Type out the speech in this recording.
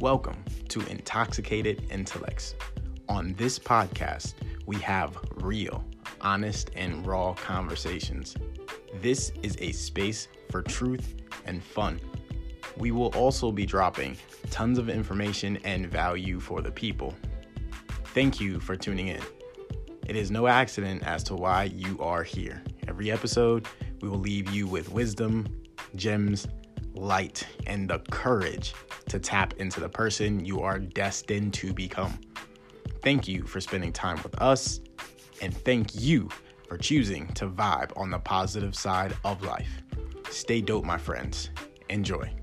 Welcome to Intoxicated Intellects. On this podcast, we have real, honest, and raw conversations. This is a space for truth and fun. We will also be dropping tons of information and value for the people. Thank you for tuning in. It is no accident as to why you are here. Every episode, we will leave you with wisdom, gems, light, and the courage to tap into the person you are destined to become. Thank you for spending time with us, and thank you for choosing to vibe on the positive side of life. Stay dope, my friends. Enjoy.